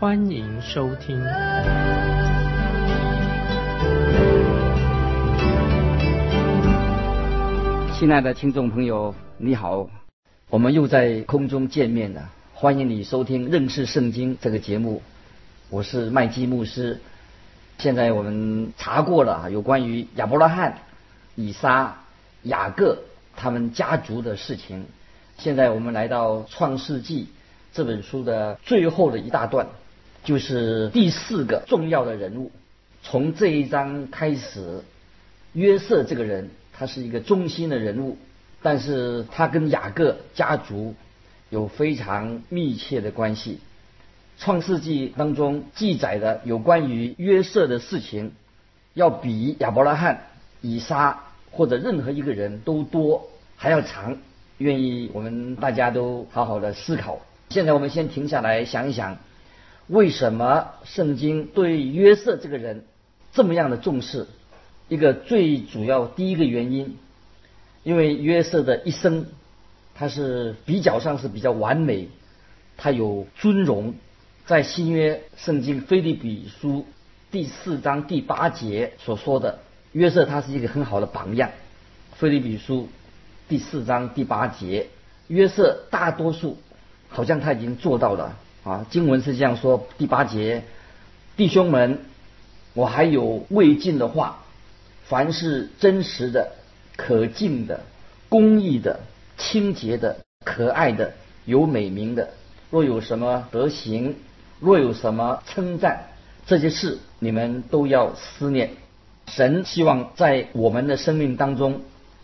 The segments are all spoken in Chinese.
欢迎收听。亲爱的听众朋友，你好，我们又在空中见面了。欢迎你收听《认识圣经》这个节目，我是麦基牧师。现在我们查过了有关于亚伯拉罕、以撒。雅各他们家族的事情。现在我们来到《创世纪》这本书的最后的一大段，就是第四个重要的人物。从这一章开始，约瑟这个人他是一个中心的人物，但是他跟雅各家族有非常密切的关系。《创世纪》当中记载的有关于约瑟的事情，要比亚伯拉罕、以撒。或者任何一个人都多还要长，愿意我们大家都好好的思考。现在我们先停下来想一想，为什么圣经对约瑟这个人这么样的重视？一个最主要第一个原因，因为约瑟的一生他是比较上是比较完美，他有尊荣，在新约圣经菲利比书第四章第八节所说的。约瑟他是一个很好的榜样，《菲利比书》第四章第八节，约瑟大多数好像他已经做到了啊。经文是这样说：第八节，弟兄们，我还有未尽的话，凡是真实的、可敬的、公义的、清洁的、可爱的、有美名的，若有什么德行，若有什么称赞，这些事你们都要思念。神希望在我们的生命当中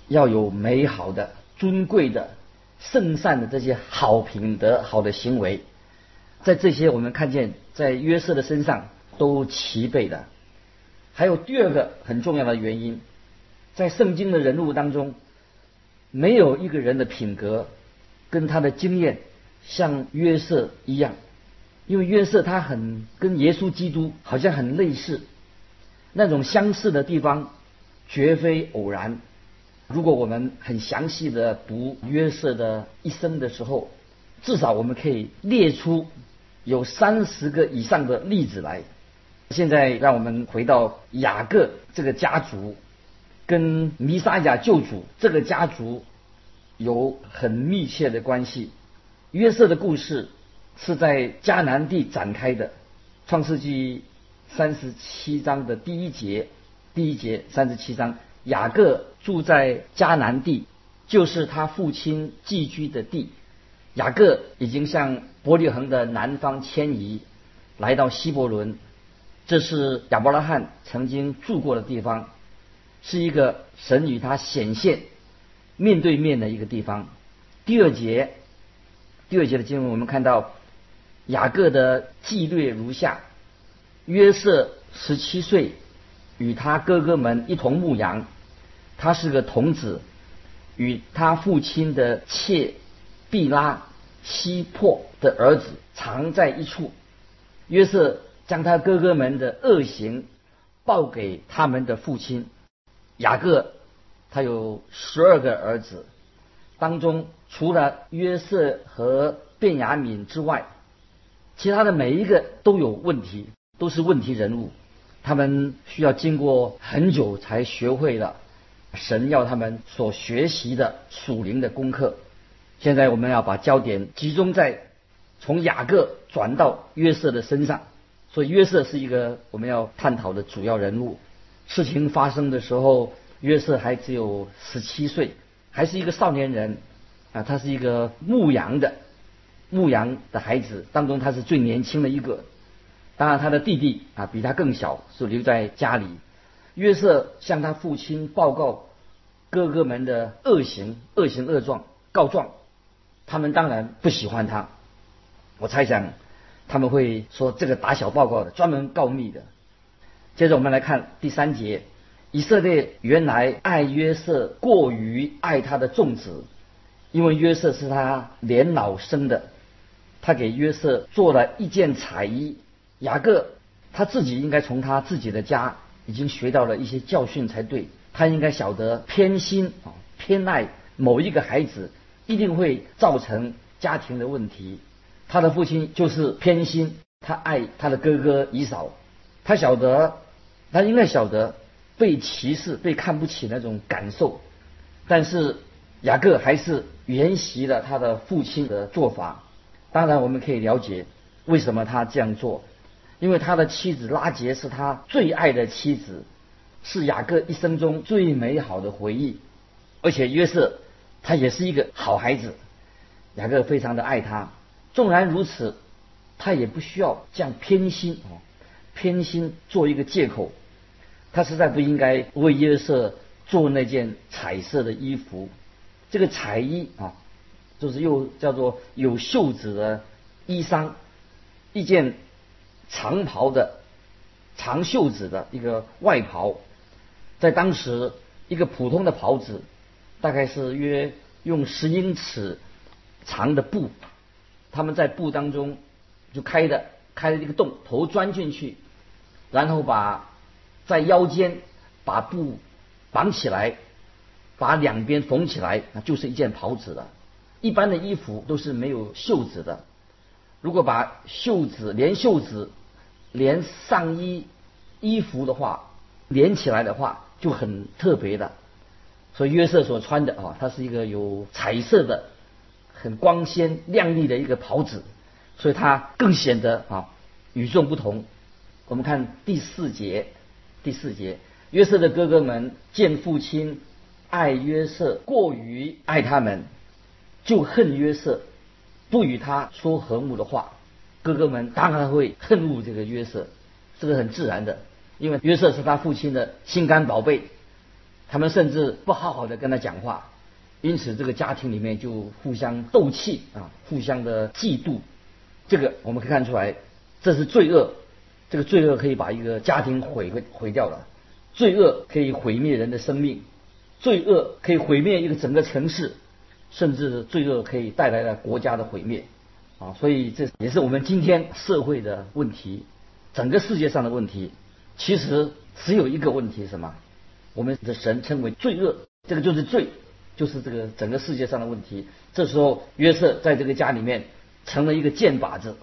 要有美好的、尊贵的、圣善的这些好品德、好的行为，在这些我们看见在约瑟的身上都齐备的。还有第二个很重要的原因，在圣经的人物当中，没有一个人的品格跟他的经验像约瑟一样，因为约瑟他很跟耶稣基督好像很类似。那种相似的地方绝非偶然。如果我们很详细的读约瑟的一生的时候，至少我们可以列出有三十个以上的例子来。现在让我们回到雅各这个家族，跟弥撒亚救主这个家族有很密切的关系。约瑟的故事是在迦南地展开的，《创世纪》。三十七章的第一节，第一节三十七章，雅各住在迦南地，就是他父亲寄居的地。雅各已经向伯利恒的南方迁移，来到希伯伦，这是亚伯拉罕曾经住过的地方，是一个神与他显现、面对面的一个地方。第二节，第二节的经文我们看到雅各的纪律如下。约瑟十七岁，与他哥哥们一同牧羊。他是个童子，与他父亲的妾毕拉、西破的儿子藏在一处。约瑟将他哥哥们的恶行报给他们的父亲雅各。他有十二个儿子，当中除了约瑟和卞雅敏之外，其他的每一个都有问题。都是问题人物，他们需要经过很久才学会了神要他们所学习的属灵的功课。现在我们要把焦点集中在从雅各转到约瑟的身上，所以约瑟是一个我们要探讨的主要人物。事情发生的时候，约瑟还只有十七岁，还是一个少年人啊，他是一个牧羊的牧羊的孩子当中，他是最年轻的一个。当然，他的弟弟啊比他更小，是留在家里。约瑟向他父亲报告哥哥们的恶行、恶行恶状告状，他们当然不喜欢他。我猜想，他们会说这个打小报告的，专门告密的。接着我们来看第三节，以色列原来爱约瑟过于爱他的众子，因为约瑟是他年老生的，他给约瑟做了一件彩衣。雅各他自己应该从他自己的家已经学到了一些教训才对，他应该晓得偏心啊偏爱某一个孩子，一定会造成家庭的问题。他的父亲就是偏心，他爱他的哥哥以扫，他晓得，他应该晓得被歧视、被看不起那种感受，但是雅各还是沿袭了他的父亲的做法。当然，我们可以了解为什么他这样做，因为他的妻子拉杰是他最爱的妻子，是雅各一生中最美好的回忆，而且约瑟他也是一个好孩子，雅各非常的爱他。纵然如此，他也不需要这样偏心啊，偏心做一个借口。他实在不应该为约瑟做那件彩色的衣服。这个彩衣啊，就是又叫做有袖子的衣裳，一件长袍的长袖子的一个外袍，在当时一个普通的袍子，大概是约用十英尺长的布。他们在布当中就开的开了一个洞，头钻进去，然后把在腰间把布绑起来，把两边缝起来，那就是一件袍子了。一般的衣服都是没有袖子的，如果把袖子连袖子连上衣衣服的话连起来的话，就很特别的。所以约瑟所穿的啊，它是一个有彩色的。很光鲜亮丽的一个袍子，所以它更显得啊与众不同。我们看第四节，第四节，约瑟的哥哥们见父亲爱约瑟过于爱他们，就恨约瑟，不与他说和睦的话。哥哥们当然会恨恶这个约瑟，这个很自然的，因为约瑟是他父亲的心肝宝贝，他们甚至不好好的跟他讲话。因此，这个家庭里面就互相斗气啊，互相的嫉妒。这个我们可以看出来，这是罪恶。这个罪恶可以把一个家庭毁毁毁掉了，罪恶可以毁灭人的生命，罪恶可以毁灭一个整个城市，甚至罪恶可以带来了国家的毁灭啊！所以这也是我们今天社会的问题，整个世界上的问题。其实只有一个问题，什么？我们的神称为罪恶，这个就是罪。就是这个整个世界上的问题。这时候约瑟在这个家里面成了一个箭靶子，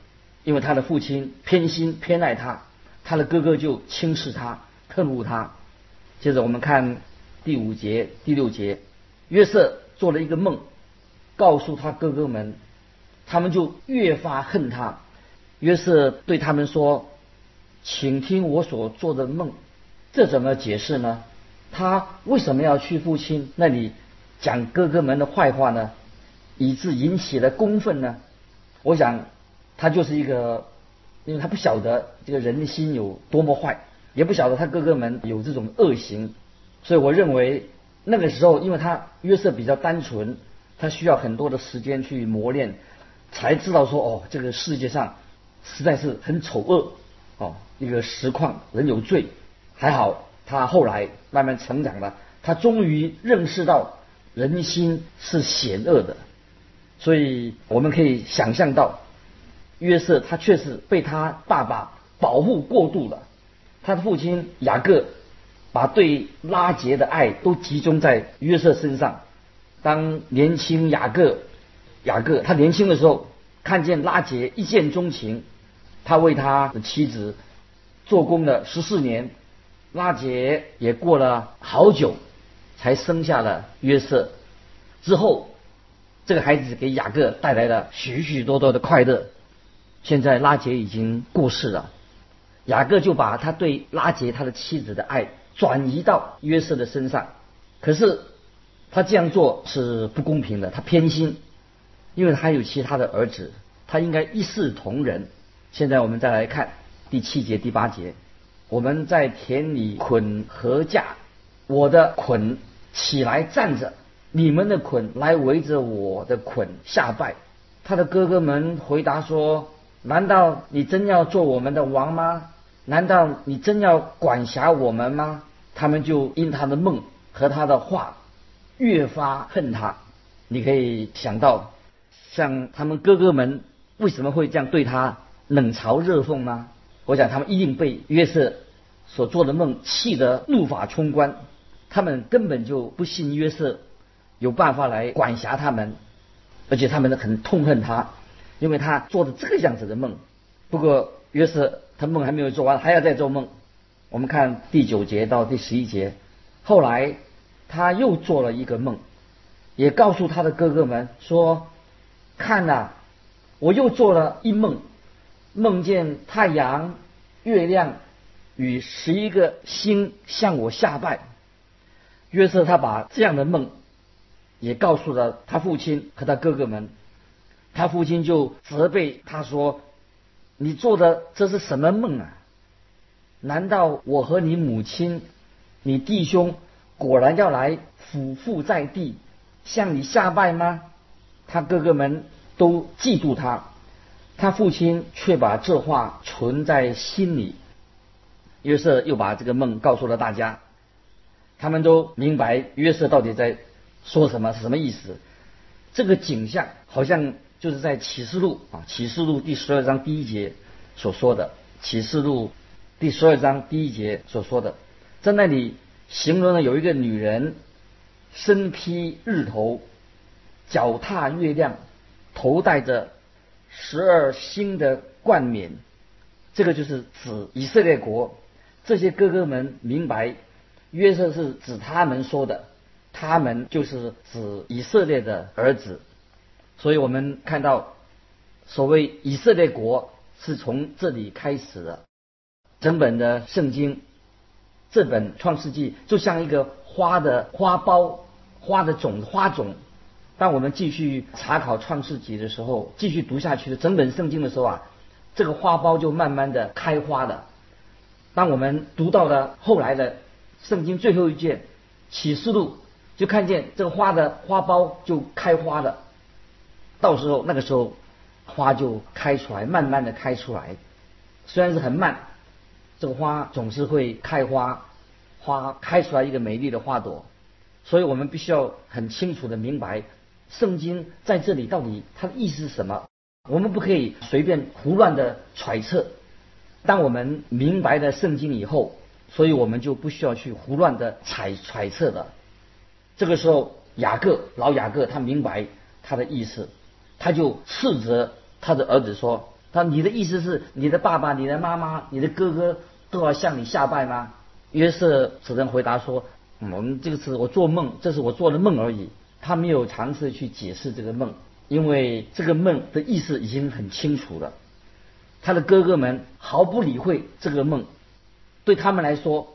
因为他的父亲偏心偏爱他，他的哥哥就轻视他、恨恶他。接着我们看第五节、第六节，约瑟做了一个梦，告诉他哥哥们，他们就越发恨他。约瑟对他们说：“请听我所做的梦，这怎么解释呢？他为什么要去父亲那里？”讲哥哥们的坏话呢，以致引起了公愤呢。我想他就是一个，因为他不晓得这个人心有多么坏，也不晓得他哥哥们有这种恶行，所以我认为那个时候，因为他约瑟比较单纯，他需要很多的时间去磨练，才知道说哦，这个世界上实在是很丑恶哦，一个实况人有罪。还好他后来慢慢成长了，他终于认识到。人心是险恶的，所以我们可以想象到，约瑟他确实被他爸爸保护过度了。他的父亲雅各把对拉杰的爱都集中在约瑟身上。当年轻雅各雅各他年轻的时候，看见拉杰一见钟情，他为他的妻子做工了十四年，拉杰也过了好久。才生下了约瑟，之后这个孩子给雅各带来了许许多多的快乐。现在拉杰已经过世了，雅各就把他对拉杰他的妻子的爱转移到约瑟的身上。可是他这样做是不公平的，他偏心，因为他有其他的儿子，他应该一视同仁。现在我们再来看第七节、第八节，我们在田里捆禾架，我的捆。起来站着，你们的捆来围着我的捆下拜。他的哥哥们回答说：“难道你真要做我们的王吗？难道你真要管辖我们吗？他们就因他的梦和他的话越发恨他。你可以想到，像他们哥哥们为什么会这样对他冷嘲热讽吗？我想他们一定被约瑟所做的梦气得怒发冲冠，他们根本就不信约瑟有办法来管辖他们，而且他们很痛恨他。因为他做的这个样子的梦，不过约瑟他梦还没有做完，还要再做梦。我们看第九节到第十一节，后来他又做了一个梦，也告诉他的哥哥们说：“看呐，我又做了一梦，梦见太阳、月亮与十一个星向我下拜。”约瑟他把这样的梦也告诉了他父亲和他哥哥们。他父亲就责备他说：“你做的这是什么梦啊？难道我和你母亲、你弟兄果然要来俯伏在地向你下拜吗？”他哥哥们都嫉妒他，他父亲却把这话存在心里。约瑟又把这个梦告诉了大家，他们都明白约瑟到底在说什么，是什么意思。这个景象好像。就是在启示录啊，启示录第十二章第一节所说的，启示录第十二章第一节所说的，在那里形容了有一个女人身披日头，脚踏月亮，头戴着十二星的冠冕，这个就是指以色列国。这些哥哥们明白，约瑟是指他们说的，他们就是指以色列的儿子。所以我们看到，所谓以色列国是从这里开始的。整本的圣经，这本创世纪就像一个花的花苞、花的种、花种。当我们继续查考创世纪的时候，继续读下去的整本圣经的时候啊，这个花苞就慢慢的开花了。当我们读到了后来的圣经最后一卷启示录，就看见这个花的花苞就开花了。到时候那个时候，花就开出来，慢慢的开出来，虽然是很慢，这个花总是会开花，花开出来一个美丽的花朵，所以我们必须要很清楚的明白，圣经在这里到底它的意思是什么，我们不可以随便胡乱的揣测。当我们明白了圣经以后，所以我们就不需要去胡乱的揣揣测了。这个时候，雅各老雅各他明白他的意思。他就斥责他的儿子说：“他你的意思是你的爸爸、你的妈妈、你的哥哥都要向你下拜吗？”约瑟只能回答说：“我们这个是我做梦，这是我做的梦而已。”他没有尝试去解释这个梦，因为这个梦的意思已经很清楚了。他的哥哥们毫不理会这个梦，对他们来说，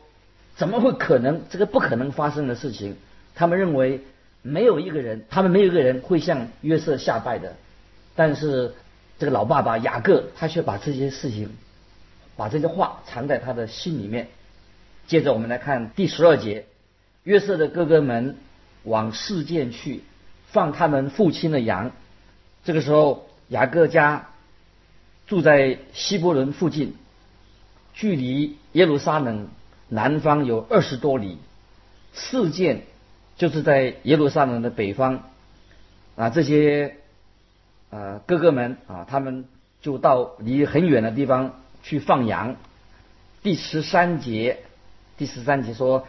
怎么会可能？这个不可能发生的事情，他们认为。没有一个人，他们没有一个人会向约瑟下拜的。但是这个老爸爸雅各，他却把这些事情，把这些话藏在他的心里面。接着我们来看第十二节，约瑟的哥哥们往事件去，放他们父亲的羊。这个时候雅各家住在希伯伦附近，距离耶路撒冷南方有二十多里。事件。就是在耶路撒冷的北方，啊，这些呃哥哥们啊，他们就到离很远的地方去放羊。第十三节，第十三节说，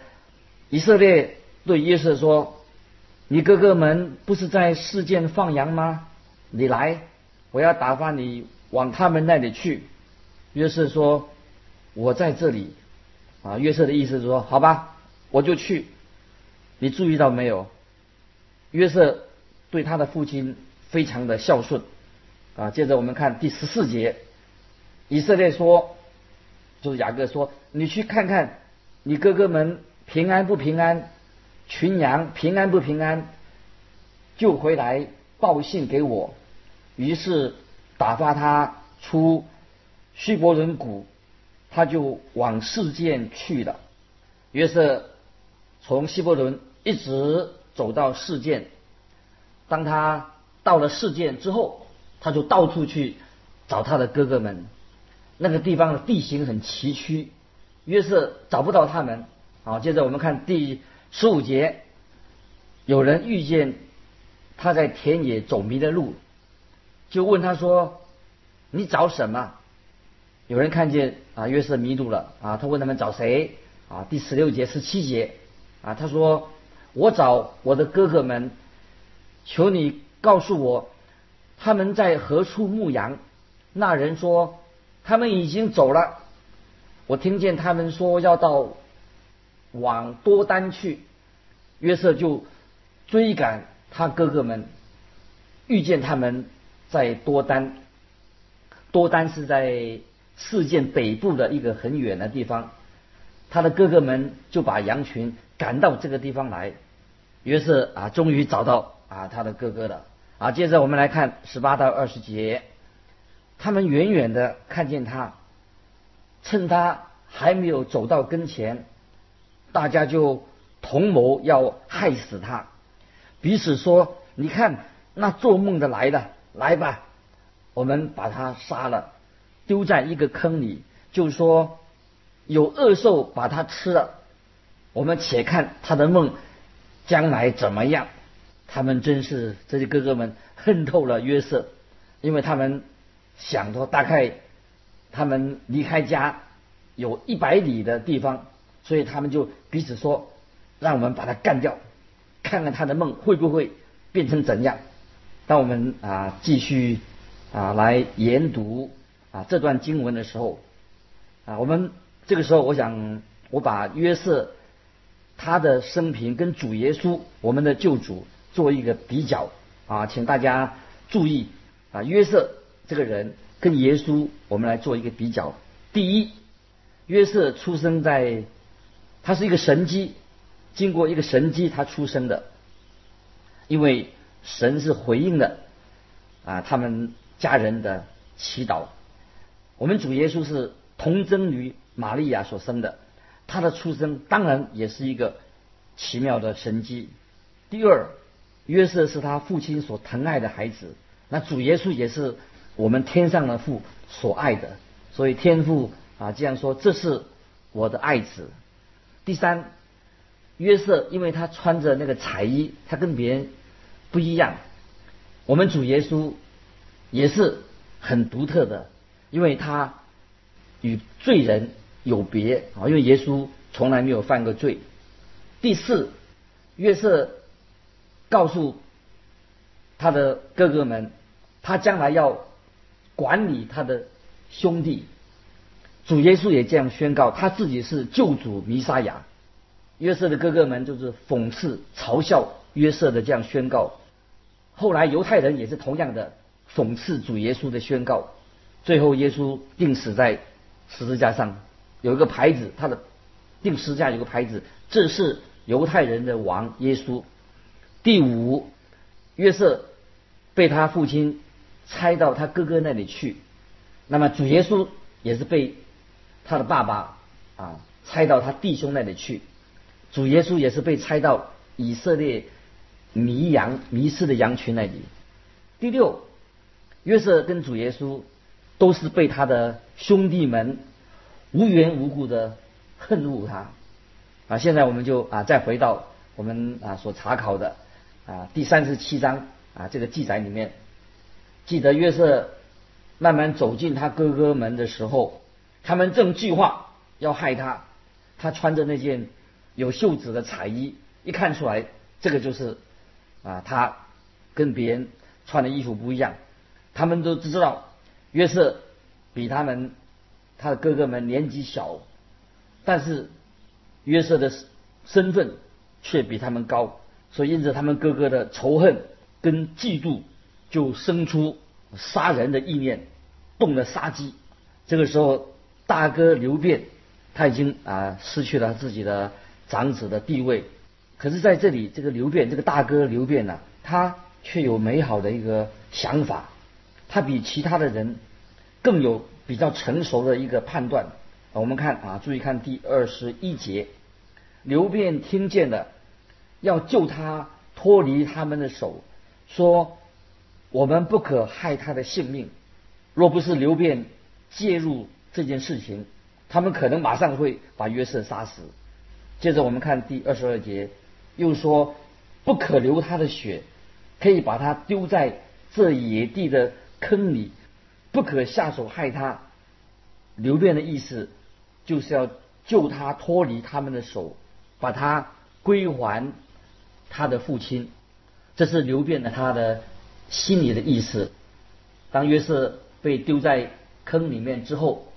以色列对约瑟说：“你哥哥们不是在世界放羊吗？你来，我要打发你往他们那里去。”约瑟说：“我在这里。”啊，约瑟的意思是说：“好吧，我就去。”你注意到没有？约瑟对他的父亲非常的孝顺啊。接着我们看第十四节，以色列说，就是雅各说：“你去看看你哥哥们平安不平安，群羊平安不平安，就回来报信给我。”于是打发他出希伯伦谷，他就往事件去了。约瑟从希伯伦。一直走到事件，当他到了事件之后，他就到处去找他的哥哥们。那个地方的地形很崎岖，约瑟找不到他们。好，接着我们看第十五节，有人遇见他在田野走迷的路，就问他说：“你找什么？”有人看见啊约瑟迷路了啊，他问他们找谁？啊，第十六节、十七节啊，他说：“我找我的哥哥们，求你告诉我他们在何处牧羊。”那人说。他们已经走了，我听见他们说要到往多丹去，约瑟就追赶他哥哥们，遇见他们在多丹，多丹是在事件北部的一个很远的地方，他的哥哥们就把羊群赶到这个地方来，于是啊，终于找到啊他的哥哥了啊。接着我们来看十八到二十节。他们远远的看见他，趁他还没有走到跟前，大家就同谋要害死他，彼此说：“你看那做梦的来了，来吧，我们把他杀了，丢在一个坑里，就说有恶兽把他吃了。我们且看他的梦将来怎么样。”他们真是这些哥哥们恨透了约瑟，因为他们。想说大概他们离开家有一百里的地方，所以他们就彼此说：“让我们把他干掉，看看他的梦会不会变成怎样。”当我们啊继续啊来研读啊这段经文的时候啊，我们这个时候我想我把约瑟他的生平跟主耶稣我们的救主做一个比较啊，请大家注意啊约瑟。这个人跟耶稣，我们来做一个比较。第一，约瑟出生在，他是一个神机，经过一个神机他出生的，因为神是回应的啊他们家人的祈祷。我们主耶稣是童贞女玛利亚所生的，他的出生当然也是一个奇妙的神机。第二，约瑟是他父亲所疼爱的孩子，那主耶稣也是。我们天上的父所爱的，所以天父啊这样说：“这是我的爱子。”第三，约瑟因为他穿着那个彩衣，他跟别人不一样。我们主耶稣也是很独特的，因为他与罪人有别啊，因为耶稣从来没有犯过罪。第四，约瑟告诉他的哥哥们，他将来要。管理他的兄弟，主耶稣也这样宣告，他自己是救主弥撒亚。约瑟的哥哥们就是讽刺、嘲笑约瑟的这样宣告。后来犹太人也是同样的讽刺主耶稣的宣告。最后耶稣钉死在十字架上，有一个牌子，他的钉十字架有个牌子，这是犹太人的王耶稣。第五，约瑟被他父亲。拆到他哥哥那里去，那么主耶稣也是被他的爸爸啊猜到他弟兄那里去，主耶稣也是被猜到以色列迷羊迷失的羊群那里。第六，约瑟跟主耶稣都是被他的兄弟们无缘无故的恨恶他啊。现在我们就啊再回到我们啊所查考的啊第三十七章啊这个记载里面。记得约瑟慢慢走进他哥哥们的时候，他们正计划要害他。他穿着那件有袖子的彩衣，一看出来，这个就是啊，他跟别人穿的衣服不一样。他们都知道约瑟比他们他的哥哥们年纪小，但是约瑟的身份却比他们高，所以因着他们哥哥的仇恨跟嫉妒。就生出杀人的意念，动了杀机。这个时候，大哥刘辩他已经啊失去了自己的长子的地位。可是在这里，这个刘辩这个大哥刘辩呢，他却有美好的一个想法。他比其他的人更有比较成熟的一个判断。我们看啊，注意看第二十一节，刘辩听见了，要救他脱离他们的手，说。我们不可害他的性命。若不是刘辩介入这件事情，他们可能马上会把约瑟杀死。接着我们看第二十二节，又说不可流他的血，可以把他丢在这野地的坑里，不可下手害他。刘辩的意思就是要救他脱离他们的手，把他归还他的父亲。这是刘辩的他的心里的意思。当约瑟被丢在坑里面之后，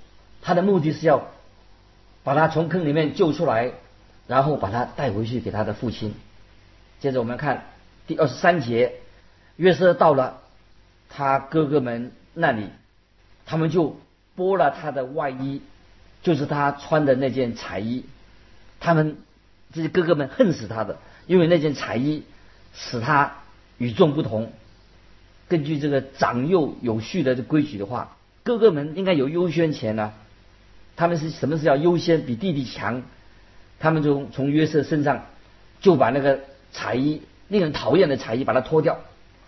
他的目的是要把他从坑里面救出来，然后把他带回去给他的父亲。接着我们看第二十三节，约瑟到了他哥哥们那里，他们就剥了他的外衣，就是他穿的那件彩衣。他们这些哥哥们恨死他的，因为那件彩衣。使他与众不同。根据这个长幼有序的规矩的话，哥哥们应该有优先权呢。他们是什么是要优先比弟弟强？他们就从约瑟身上就把那个彩衣，令人讨厌的彩衣把它脱掉。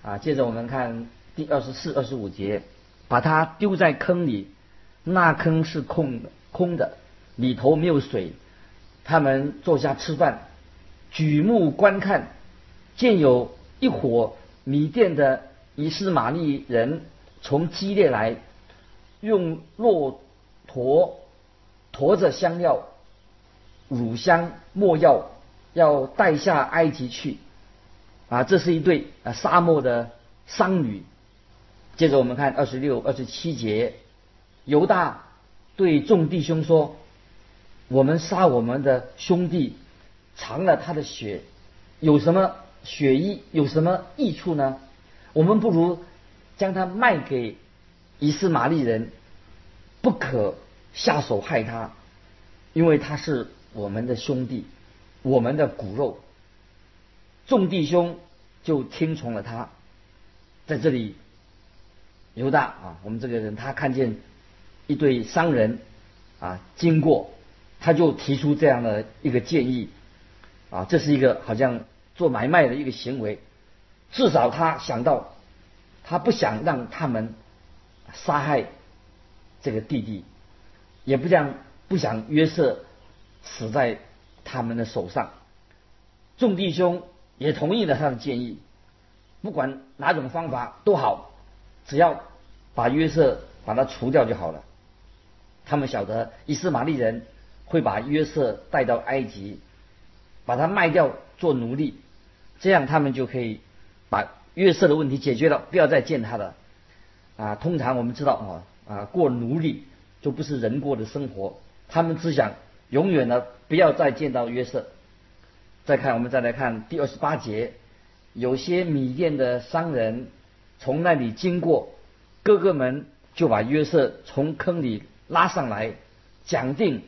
啊，接着我们看第二十四、二十五节，把它丢在坑里，那坑是空的，空的，里头没有水。他们坐下吃饭，举目观看。见有一伙米店的以斯玛利人从基列来，用骆驼驮着香料、乳香、没药，要带下埃及去。啊，这是一对啊沙漠的商女。接着我们看二十六、二十七节，犹大对众弟兄说：“我们杀我们的兄弟，尝了他的血，有什么？”血衣有什么益处呢？我们不如将它卖给以斯玛利人，不可下手害他，因为他是我们的兄弟，我们的骨肉。众弟兄就听从了他。在这里，犹大啊，我们这个人他看见一对商人啊经过，他就提出这样的一个建议啊，这是一个好像。做买卖的一个行为，至少他想到，他不想让他们杀害这个弟弟，也不想不想约瑟死在他们的手上。众弟兄也同意了他的建议，不管哪种方法都好，只要把约瑟把他除掉就好了。他们晓得伊斯玛利人会把约瑟带到埃及，把他卖掉做奴隶。这样他们就可以把约瑟的问题解决了，不要再见他了。啊，通常我们知道啊啊，过奴隶就不是人过的生活。他们只想永远的不要再见到约瑟。再看，我们再来看第二十八节，有些米店的商人从那里经过，哥哥们就把约瑟从坑里拉上来，讲定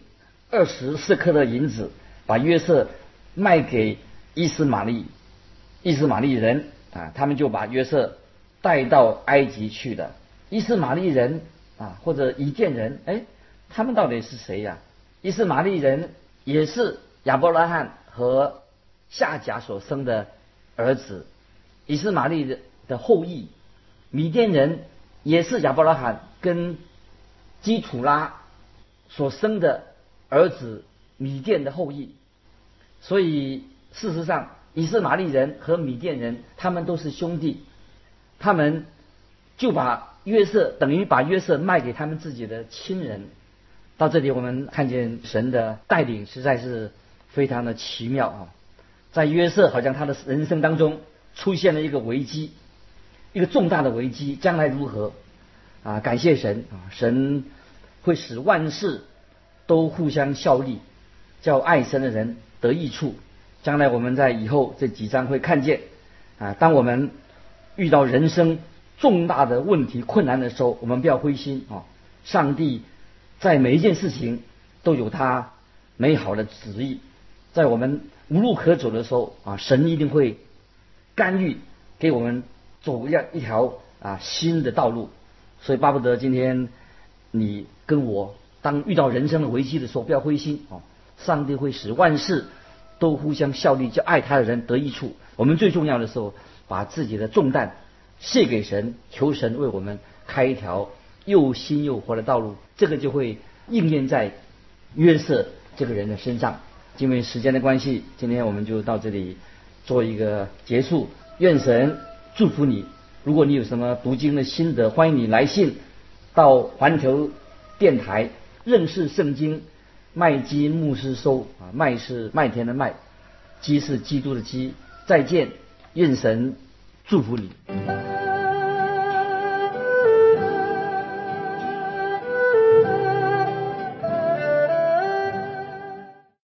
二十四克的银子，把约瑟卖给伊斯玛利。伊斯玛利人啊，他们就把约瑟带到埃及去的。伊斯玛利人啊，或者伊甸人，哎，他们到底是谁呀？伊斯玛利人也是亚伯拉罕和夏甲所生的儿子，伊斯玛利的的后裔。米甸人也是亚伯拉罕跟基土拉所生的儿子，米甸的后裔。所以事实上。以斯玛利人和米甸人，他们都是兄弟，他们就把约瑟等于把约瑟卖给他们自己的亲人。到这里，我们看见神的带领实在是非常的奇妙啊！在约瑟好像他的人生当中出现了一个危机，一个重大的危机，将来如何啊？感谢神啊！神会使万事都互相效力，叫爱神的人得益处。将来我们在以后这几章会看见，啊，当我们遇到人生重大的问题、困难的时候，我们不要灰心啊！上帝在每一件事情都有他美好的旨意，在我们无路可走的时候啊，神一定会干预，给我们走样一条啊新的道路。所以巴不得今天你跟我，当遇到人生的危机的时候，不要灰心啊！上帝会使万事。都互相效力，叫爱他的人得益处。我们最重要的时候，把自己的重担卸给神，求神为我们开一条又新又活的道路，这个就会应验在约瑟这个人的身上。因为时间的关系，今天我们就到这里做一个结束。愿神祝福你。如果你有什么读经的心得，欢迎你来信到环球电台认识圣经麦基牧师收啊，麦是麦田的麦，基是基督的基。再见，愿神祝福你。